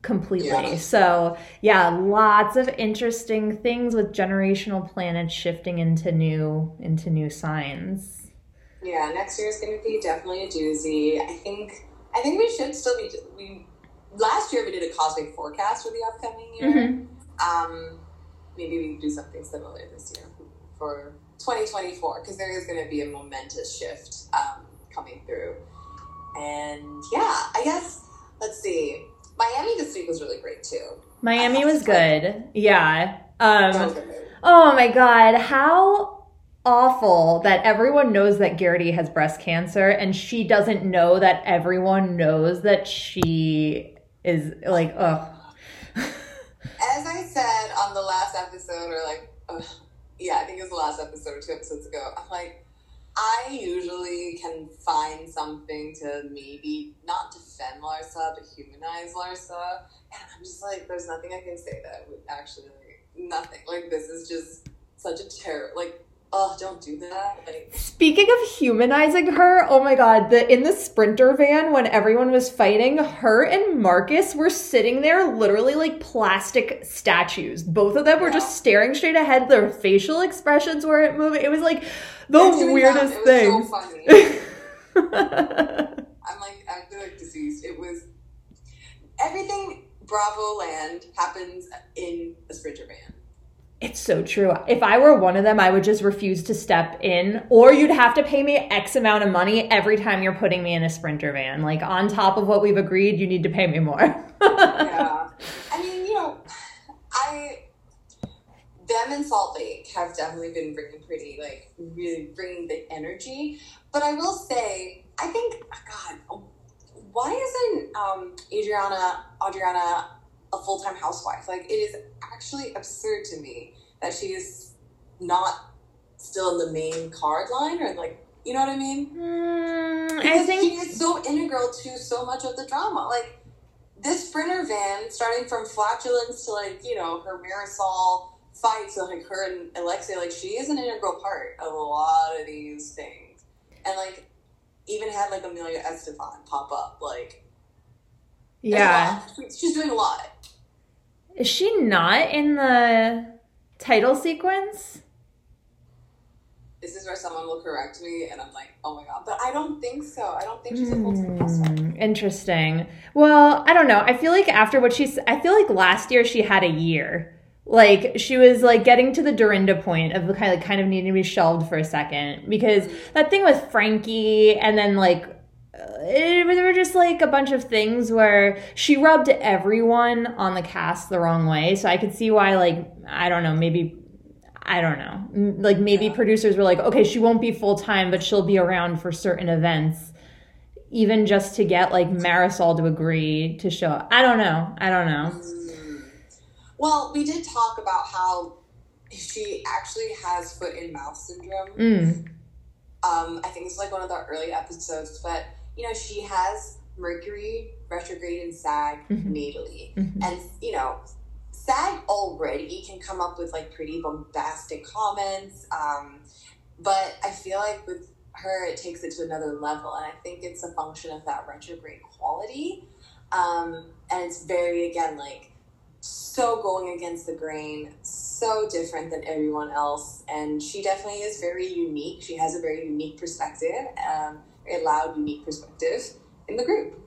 completely. Yeah. So, yeah, lots of interesting things with generational planets shifting into new into new signs. Yeah, next year is going to be definitely a doozy. I think I think we should still be we last year we did a cosmic forecast for the upcoming year. Mm-hmm. Um maybe we do something similar this year for 2024 because there is going to be a momentous shift um, coming through. And yeah, I guess let's see. Miami this week was really great too. Miami was good. Yeah. Um, oh my god, how awful that everyone knows that Guerdy has breast cancer and she doesn't know that everyone knows that she is like oh. As I said on the last episode, or like yeah, I think it was the last episode or two episodes ago. I'm like, I usually can find something to maybe not defend Larsa, but humanize Larsa. And I'm just like, there's nothing I can say that would actually, nothing. Like, this is just such a terror. Like, oh, don't do that. Like, Speaking of humanizing her, oh my god, the in the sprinter van when everyone was fighting, her and Marcus were sitting there literally like plastic statues. Both of them were yeah. just staring straight ahead. Their facial expressions weren't moving. It was like the weirdest thing. So I'm like, I feel like deceased. It was everything Bravo land happens in a sprinter van. It's so true. If I were one of them, I would just refuse to step in, or you'd have to pay me X amount of money every time you're putting me in a sprinter van. Like on top of what we've agreed, you need to pay me more. yeah. I mean, you know, I them and Salt Lake have definitely been bringing pretty, like, really bringing the energy. But I will say, I think, God, why isn't um, Adriana, Adriana a full time housewife? Like, it is actually absurd to me that she is not still in the main card line or, like, you know what I mean? Mm, I Because think she is so integral to so much of the drama. Like, this sprinter van, starting from flatulence to, like, you know, her Marysol fights, so, like, her and Alexia, like, she is an integral part of a lot of these things. And, like, even had, like, Amelia Estefan pop up. Like, yeah. She's doing a lot. Is she not in the title sequence? This is where someone will correct me, and I'm like, oh my god. But I don't think so. I don't think she's a full time housewife. Hmm, interesting. Well, I don't know. I feel like after what she's, I feel like last year she had a year. Like she was like getting to the Dorinda point of the kind of kind of needing to be shelved for a second because that thing with Frankie and then like it, there were just like a bunch of things where she rubbed everyone on the cast the wrong way. So I could see why like I don't know maybe I don't know like maybe Yeah. producers were like okay she won't be full time but she'll be around for certain events even just to get like Marysol to agree to show up. I don't know. I don't know. Mm. Well, we did talk about how she actually has foot and mouth syndrome. Mm. Um, I think it's like one of the early episodes, but you know, she has Mercury retrograde in SAG Mhm. natally. Mhm. And you know, SAG already can come up with like pretty bombastic comments. Um, but I feel like with her it takes it to another level and I think it's a function of that retrograde quality. Um, and it's very again like so going against the grain, so different than everyone else. And she definitely is very unique. She has a very unique perspective, um, loud, unique perspective in the group.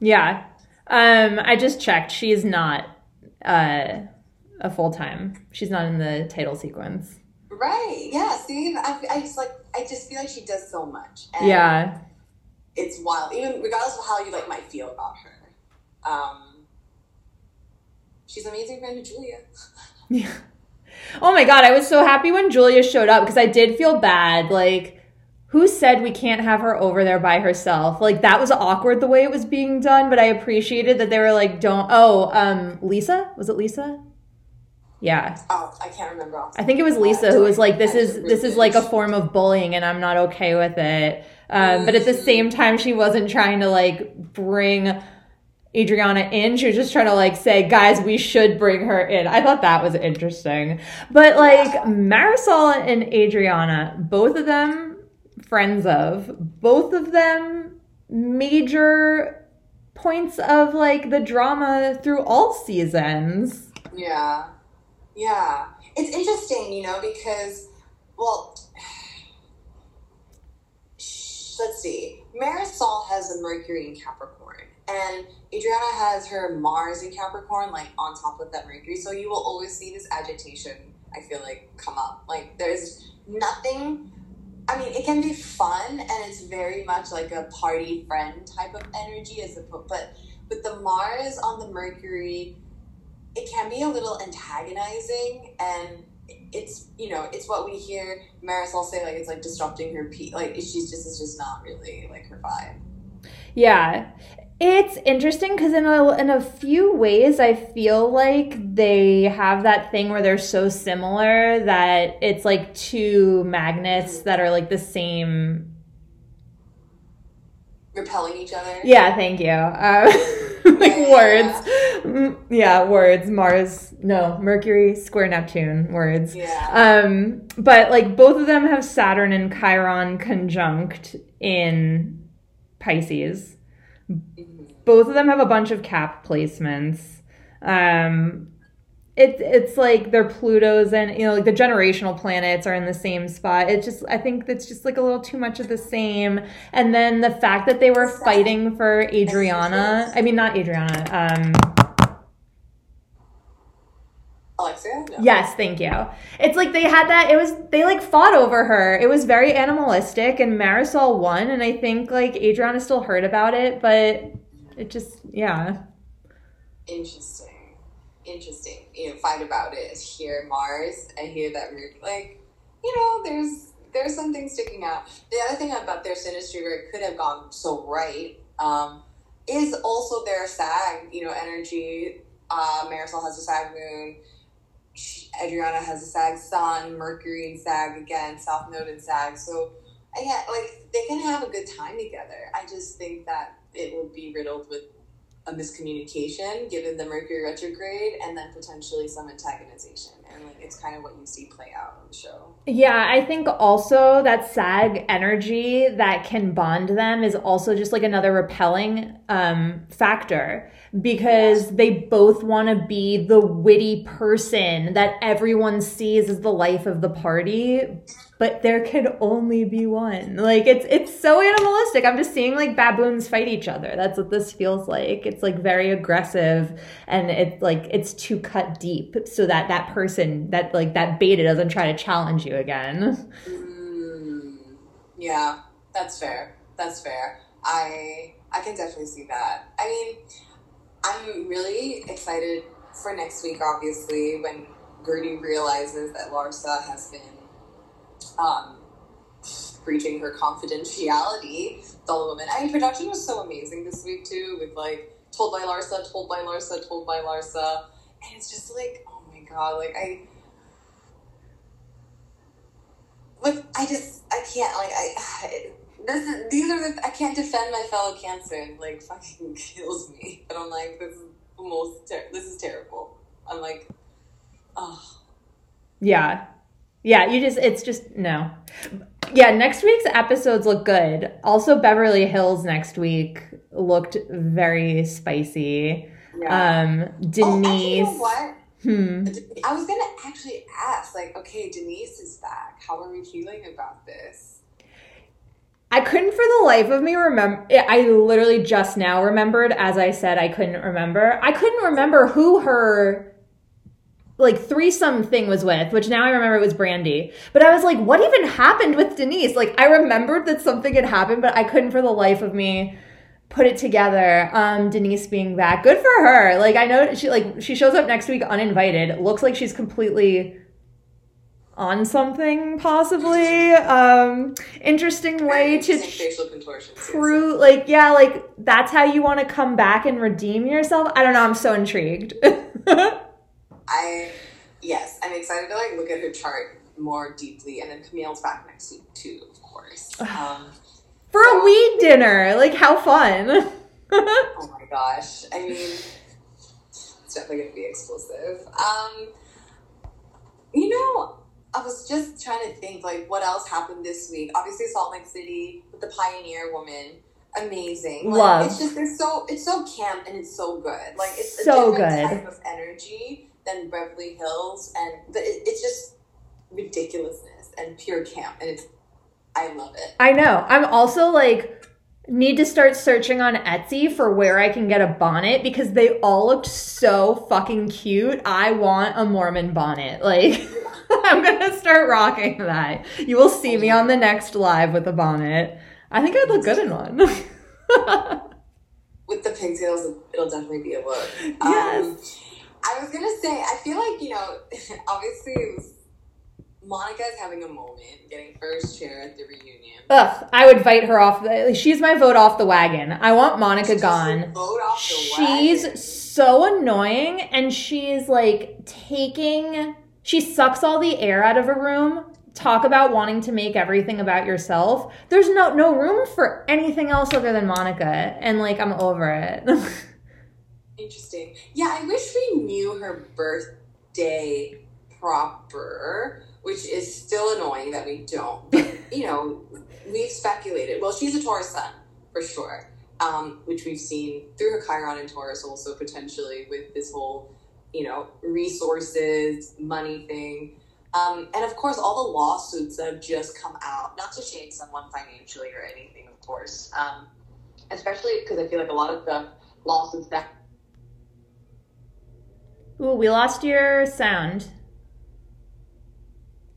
Yeah. Um, I just checked. She is not uh, a full time. She's not in the title sequence. Right. Yeah. See, I, I just like, I just feel like she does so much. And Yeah. It's wild. Even regardless of how you like might feel about her. Um, she's an amazing friend to Julia. Yeah. Oh my god, I was so happy when Julia showed up because I did feel bad. Like, who said we can't have her over there by herself? Like that was awkward the way it was being done, but I appreciated that they were like, don't oh, um Lisa? Was it Lisa? Yeah. Oh, I can't remember. I think it was top of my Lisa who was like, "This is this is like a form of bullying, and I'm not okay with it." Um, but at the same time, she wasn't trying to like bring Adriana in. She was just trying to like say, "Guys, we should bring her in." I thought that was interesting. But like Marysol and Adriana, both of them friends of, both of them major points of like the drama through all seasons. Yeah. Yeah. It's interesting, you know, because, well, let's see. Marysol has a Mercury in Capricorn, and Adriana has her Mars in Capricorn, like on top of that Mercury. So you will always see this agitation, I feel like, come up. Like, there's nothing. I mean, it can be fun, and it's very much like a party friend type of energy, as opposed, but with the Mars on the Mercury, it can be a little antagonizing and it's you know it's what we hear Marysol say like it's like disrupting her peace like she's just it's just not really like her vibe Yeah. It's interesting because in a in a few ways I feel like they have that thing where they're so similar that it's like two magnets that are like the same. repelling each other Yeah, thank you. Uh, like Yeah. words. Yeah, words. Mars, no, Mercury, square Neptune, words. yeah Um, but like both of them have Saturn and Chiron conjunct in Pisces. Both of them have a bunch of cap placements. Um, it, it's like they're Pluto's and you know like the generational planets are in the same spot. It's just I think it's just like a little too much of the same. And then the fact that they were fighting for Adriana, I mean not Adriana, um Alexia? No. Yes, thank you. It's like they had that. It was they like fought over her. It was very animalistic, and Marysol won. And I think like Adriana still heard about it, but it just yeah. Interesting. Interesting. You know, fight about it is here Mars. I hear that we're like, you know, there's there's something sticking out. The other thing about their synastry where it could have gone so right um, is also their SAG, you know, energy. Uh, Marysol has a SAG moon. Adriana has a SAG sun, Mercury and SAG again, South Node and SAG. So, yeah, like they can have a good time together. I just think that it will be riddled with a miscommunication given the Mercury retrograde and then potentially some antagonization. And like it's kind of what you see play out on the show. Yeah, I think also that SAG energy that can bond them is also just like another repelling um, factor because they both want to be the witty person that everyone sees as the life of the party but there could only be one like it's it's so animalistic i'm just seeing like baboons fight each other that's what this feels like it's like very aggressive and it's like it's too cut deep so that that person that like that beta doesn't try to challenge you again Mm, yeah, that's fair. That's fair. I I can definitely see that. I mean, I'm really excited for next week. Obviously, when Guerdy realizes that Larsa has been um, breaching her confidentiality the women. I mean, production was so amazing this week too, with like told by Larsa, told by Larsa, told by Larsa, and it's just like, oh my god, like I. Like I just I can't like I this is these are the I can't defend my fellow cancer like fucking kills me. But I'm like this is the most ter- this is terrible. I'm like, oh Yeah. Yeah, you just it's just no. Yeah, next week's episodes look good. Also Beverly Hills next week looked very spicy. yeah. Um oh, Denise you know what? hmm. I was gonna actually ask, like, okay, Denise is back. How are we feeling about this? I couldn't for the life of me remember I literally just now remembered as I said I couldn't remember. I couldn't remember who her like threesome thing was with, which now I remember it was Brandi. But I was like, what even happened with Denise? Like I remembered that something had happened, but I couldn't for the life of me put it together. Um, Denise being back. Good for her. Like I know she like she shows up next week uninvited. Looks like she's completely on something possibly. Um interesting way to facial contortions. yes. prove like yeah, like that's how you want to come back and redeem yourself. I don't know, I'm so intrigued. I yes, I'm excited to like look at her chart more deeply, and then Camille's back next week too, of course. Um, For a weed dinner. Like how fun. oh my gosh, I mean, it's definitely gonna be explosive. Um, you know, I was just trying to think like what else happened this week. Obviously, Salt Lake City with the Pioneer woman. Amazing. Like, Love. It's just it's so it's so camp and it's so good. Like it's So a different good. type of energy than Beverly Hills, and but it, it's just ridiculousness and pure camp, and it's I love it. I know. I'm also like need to start searching on Etsy for where I can get a bonnet because they all looked so fucking cute. I want a Mormon bonnet. Like I'm going to start rocking that. You will see me on the next live with a bonnet. I think I'd look good in one. with the pigtails, it'll definitely be a look. Yes. Um, I was gonna say, I feel like you know, obviously, it was, Monica's having a moment, getting first chair at the reunion. Ugh, I would fight her off. The, she's my vote off the wagon. I want Monica Just gone. Vote off the She's wagon. so annoying and she's like taking she sucks all the air out of a room. Talk about wanting to make everything about yourself. There's no no room for anything else other than Monica and like I'm over it. Interesting. Yeah, I wish we knew her birthday proper, which is still annoying that we don't. But, you know, we've speculated. Well, she's a Taurus sun, for sure, um, which we've seen through her Chiron and Taurus also potentially with this whole you know, resources, money thing. Um, and of course, all the lawsuits that have just come out, not to shame someone financially or anything, of course, um, especially because I feel like a lot of the lawsuits that. Ooh, we lost your sound.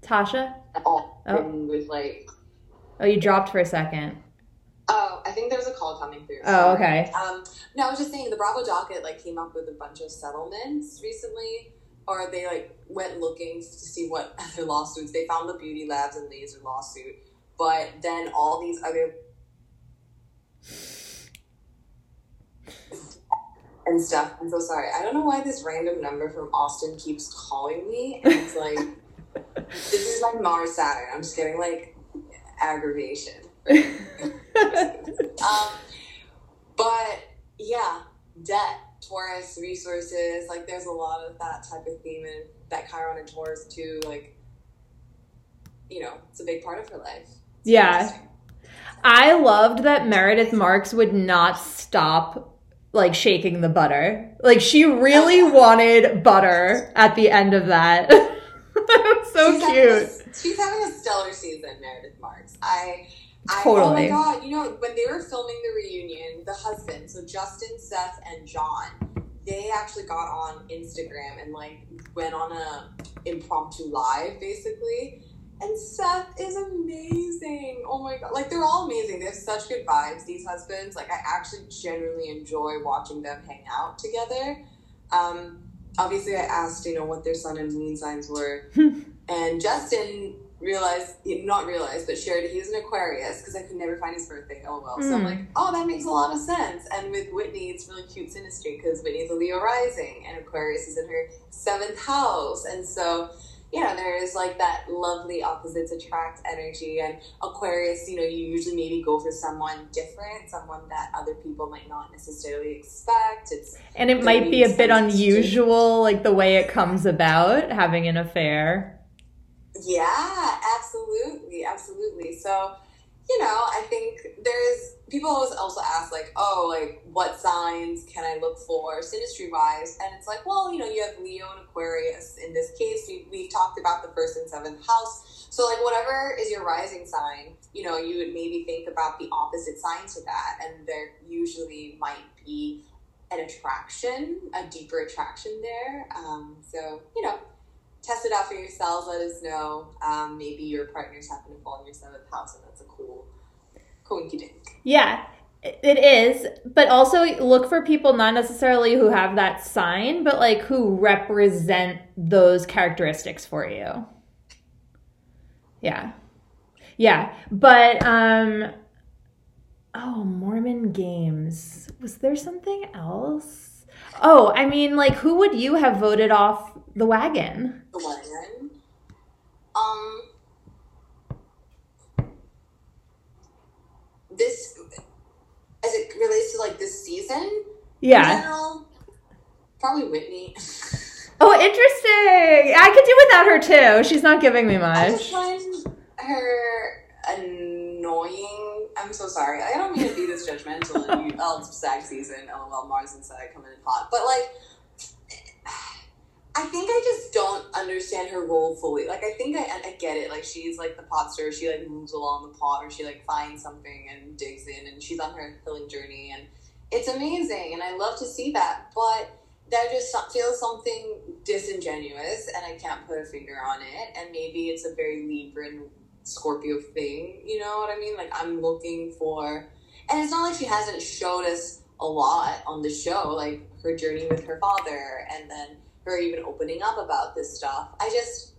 Tasha? Oh. with like. Oh, you dropped for a second. Oh, I think there's a call coming through. Oh, okay. Um, no, I was just saying the Bravo docket like came up with a bunch of settlements recently, or they like went looking to see what other lawsuits they found the Beauty Labs and Laser lawsuit, but then all these other and stuff. I'm so sorry. I don't know why this random number from Austin keeps calling me, and it's like this is my Mars Saturn. I'm just getting like aggravation. Um, but yeah, debt, Taurus, resources, like there's a lot of that type of theme in that Chiron and Taurus too. Like, you know, it's a big part of her life. It's Yeah. I loved that Meredith Marks would not stop like shaking the butter. Like she really wanted butter at the end of that. So She's having cute. a- she's having a stellar season, Meredith Marks. I, I Oh my god! You know when they were filming the reunion, the husbands, so Justin, Seth, and John, they actually got on Instagram and like went on a impromptu live, basically. And Seth is amazing. Oh my god! Like they're all amazing. They have such good vibes. These husbands, like I actually genuinely enjoy watching them hang out together. Um, obviously, I asked you know what their sun and moon signs were, and Justin realized, not realized, but shared he was an Aquarius because I could never find his birthday. Oh well. So I'm Hmm. like, oh, that makes a lot of sense. And with Whitney, it's really cute synastry because Whitney's a Leo rising and Aquarius is in her seventh house. And so, you know, there is like that lovely opposites attract energy. And Aquarius, you know, you usually maybe go for someone different, someone that other people might not necessarily expect. It's And it might be a bit unusual, like the way it comes about, having an affair. Yeah, absolutely, absolutely. So, you know, I think there's people always also ask like, oh, like what signs can I look for synastry wise? And it's like, well, you know, you have Leo and Aquarius. In this case, we we've talked about the first and seventh house. So like whatever is your rising sign, you know, you would maybe think about the opposite sign to that, and there usually might be an attraction, a deeper attraction there. Um, so you know, test it out for yourselves. Let us know. Um, maybe your partners happen to fall in your seventh house, and that's a cool coinky dink. Yeah, it is. But also look for people not necessarily who have that sign, but like who represent those characteristics for you. Yeah. Yeah. But um oh, Mormon games. Was there something else? Oh, I mean like who would you have voted off the wagon? The wagon. Um, this as it relates to like this season. Yeah. general, probably Whitney. Oh, interesting. I could do without her too. She's not giving me I just much. find her annoying. I'm so sorry. I don't mean to be this judgmental. And you, oh, it's SAG season. LOL, Mars and SAG coming in hot. But like, I think I just don't understand her role fully. Like, I think I, I get it. Like, she's like the pot stirrer. She like moves along the pot, or she like finds something and digs in, and she's on her healing journey, and it's amazing. And I love to see that. But that just feels something disingenuous, and I can't put a finger on it. And maybe it's a very Libran Scorpio thing. You know what I mean? Like, I'm looking for, and it's not like she hasn't showed us a lot on the show, like her journey with her father, and then her even opening up about this stuff. I just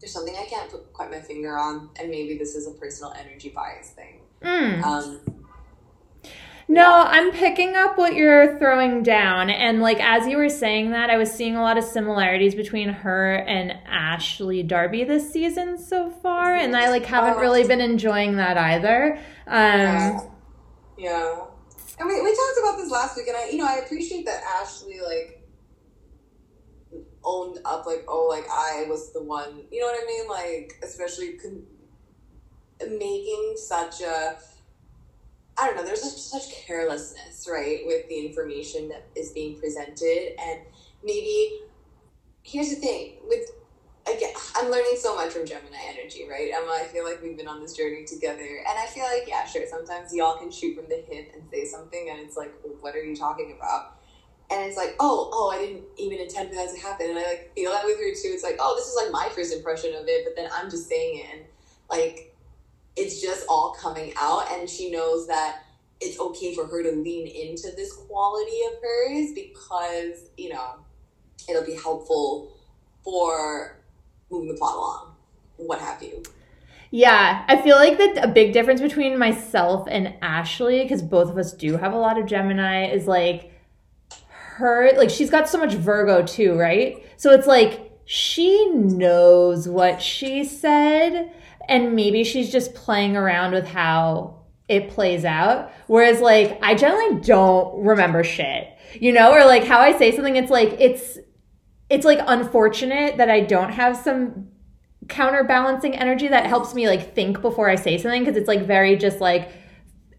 there's something I can't put quite my finger on, and maybe this is a personal energy bias thing. Mm. Um, No, I'm picking up what you're throwing down. And like as you were saying that, I was seeing a lot of similarities between her and Ashley Darby this season so far. And I like haven't really been enjoying that either. Yeah. Um Yeah. And we, we talked about this last week, and I, you know, I appreciate that Ashley, like, owned up, like, oh, like, I was the one, you know what I mean? Like, especially con- making such a, I don't know, there's just such carelessness, right, with the information that is being presented, and maybe here's the thing with again, I'm learning so much from Gemini energy, right? Emma, I feel like we've been on this journey together. And I feel like, yeah, sure, sometimes y'all can shoot from the hip and say something, and it's like, what are you talking about? And it's like, oh, oh, I didn't even intend for that to happen. And I like feel that with her too. It's like, oh, this is like my first impression of it, but then I'm just saying it. And like, it's just all coming out. And she knows that it's okay for her to lean into this quality of hers because, you know, it'll be helpful for moving the plot along, what have you. Yeah, I feel like that a big difference between myself and Ashley, because both of us do have a lot of Gemini, is like her, like she's got so much Virgo too, right? So it's like she knows what she said, and maybe she's just playing around with how it plays out. Whereas, like, I generally don't remember shit, you know, or like how I say something, it's like, it's, it's like unfortunate that I don't have some counterbalancing energy that helps me like think before I say something because it's like very just like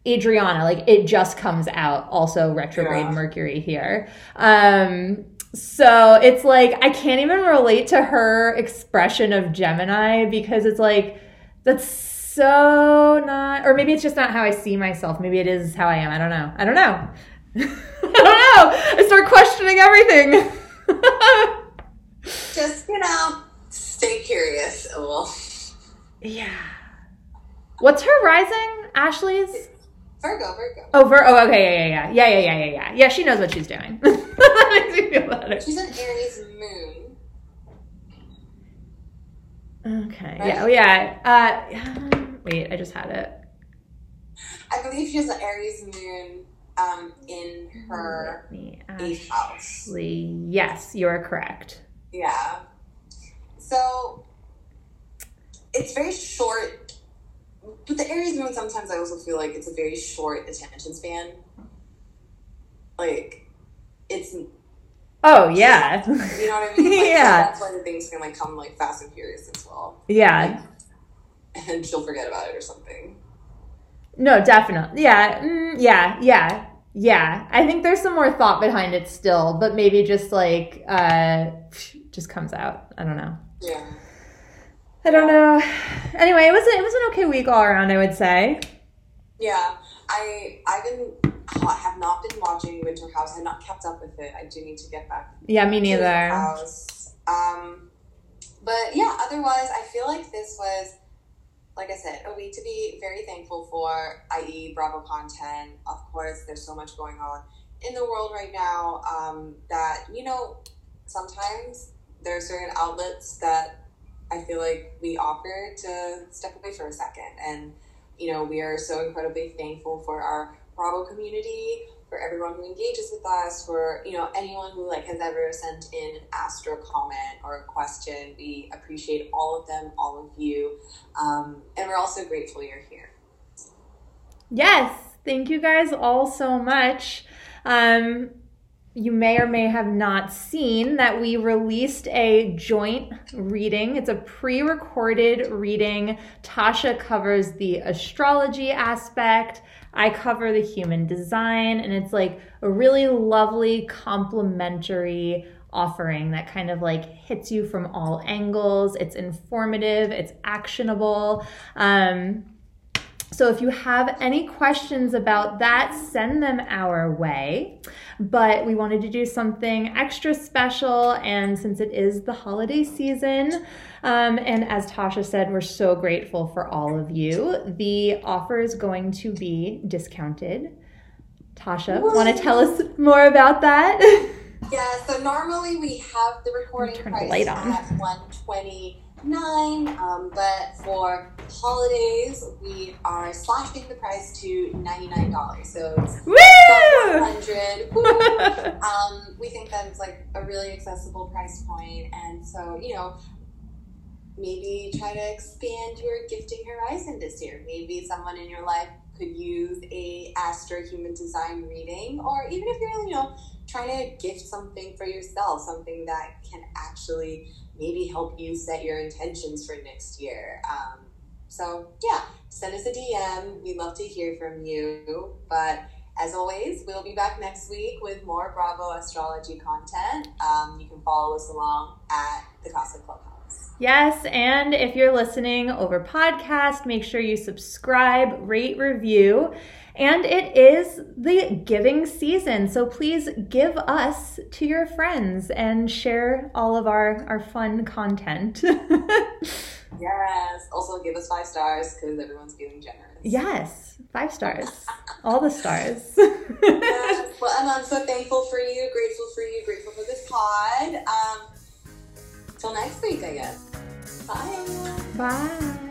Adriana, like it just comes out. Also retrograde yeah. Mercury here. Um so it's like I can't even relate to her expression of Gemini because it's like that's so not or maybe it's just not how I see myself. Maybe it is how I am. I don't know. I don't know. I don't know. I start questioning everything. Just, you know, stay curious. Well. Yeah. What's her rising? Ashley's? Virgo, Virgo. Oh, Vir- oh, okay, yeah, yeah, yeah, yeah, yeah, yeah, yeah. Yeah, she knows what she's doing. that makes me feel better. She's an Aries moon. Okay. Right? Yeah. Oh, yeah. Uh, wait, I just had it. I believe she has an Aries moon um, in her eighth house. Yes, you're correct. Yeah. So it's very short. But the Aries moon, sometimes I also feel like it's a very short attention span. Like, it's. Oh yeah. You know what I mean? Like, yeah. that's why the things can like come like fast and furious as well. Yeah. Like, and she'll forget about it or something. No, definitely. Yeah. Mm, yeah. Yeah. Yeah. I think there's some more thought behind it still, but maybe just like uh just comes out. I don't know. Yeah. I don't know. Anyway, it was it was an okay week all around. I would say. Yeah, I I've been have not been watching Winter House. I've not kept up with it. I do need to get back. Yeah, me neither. House. Um, but yeah, otherwise, I feel like this was, like I said, a week to be very thankful for. I.e., Bravo content. Of course, there's so much going on in the world right now um, that you know sometimes there are certain outlets that I feel like we offer to step away for a second. And, you know, we are so incredibly thankful for our Bravo community, for everyone who engages with us, for, you know, anyone who like has ever sent in an Astro comment or a question. We appreciate all of them, all of you. Um, and we're also grateful you're here. Yes. Thank you guys all so much. Um, you may or may have not seen that we released a joint reading. It's a pre recorded reading. Tasha covers the astrology aspect, I cover the human design, and it's like a really lovely complementary offering that kind of like hits you from all angles. It's informative, it's actionable. Um, so if you have any questions about that, send them our way. But we wanted to do something extra special, and since it is the holiday season, um, and as Tasha said, we're so grateful for all of you. The offer is going to be discounted. Tasha, want to tell us more about that? Yeah, so normally we have the recording price the at 120 nine. Um, but for holidays, we are slashing the price to ninety nine dollars. So it's one hundred. um, we think that it's like a really accessible price point, and so you know. Maybe try to expand your gifting horizon this year. Maybe someone in your life could use a Astro Human Design reading, or even if you're, you know, trying to gift something for yourself, something that can actually maybe help you set your intentions for next year. Um, so, yeah, send us a DM. We'd love to hear from you. But as always, we'll be back next week with more Bravo astrology content. Um, you can follow us along at the Cosmic Clubhouse. Yes, and if you're listening over podcast, make sure you subscribe, rate, review. And it is the giving season, so please give us to your friends and share all of our, our fun content. yes, also give us five stars because everyone's feeling generous. Yes, five stars. All the stars. yes. Well, Emma, I'm so thankful for you, grateful for you, grateful for this pod. Um, till next week, I guess. Bye. Bye.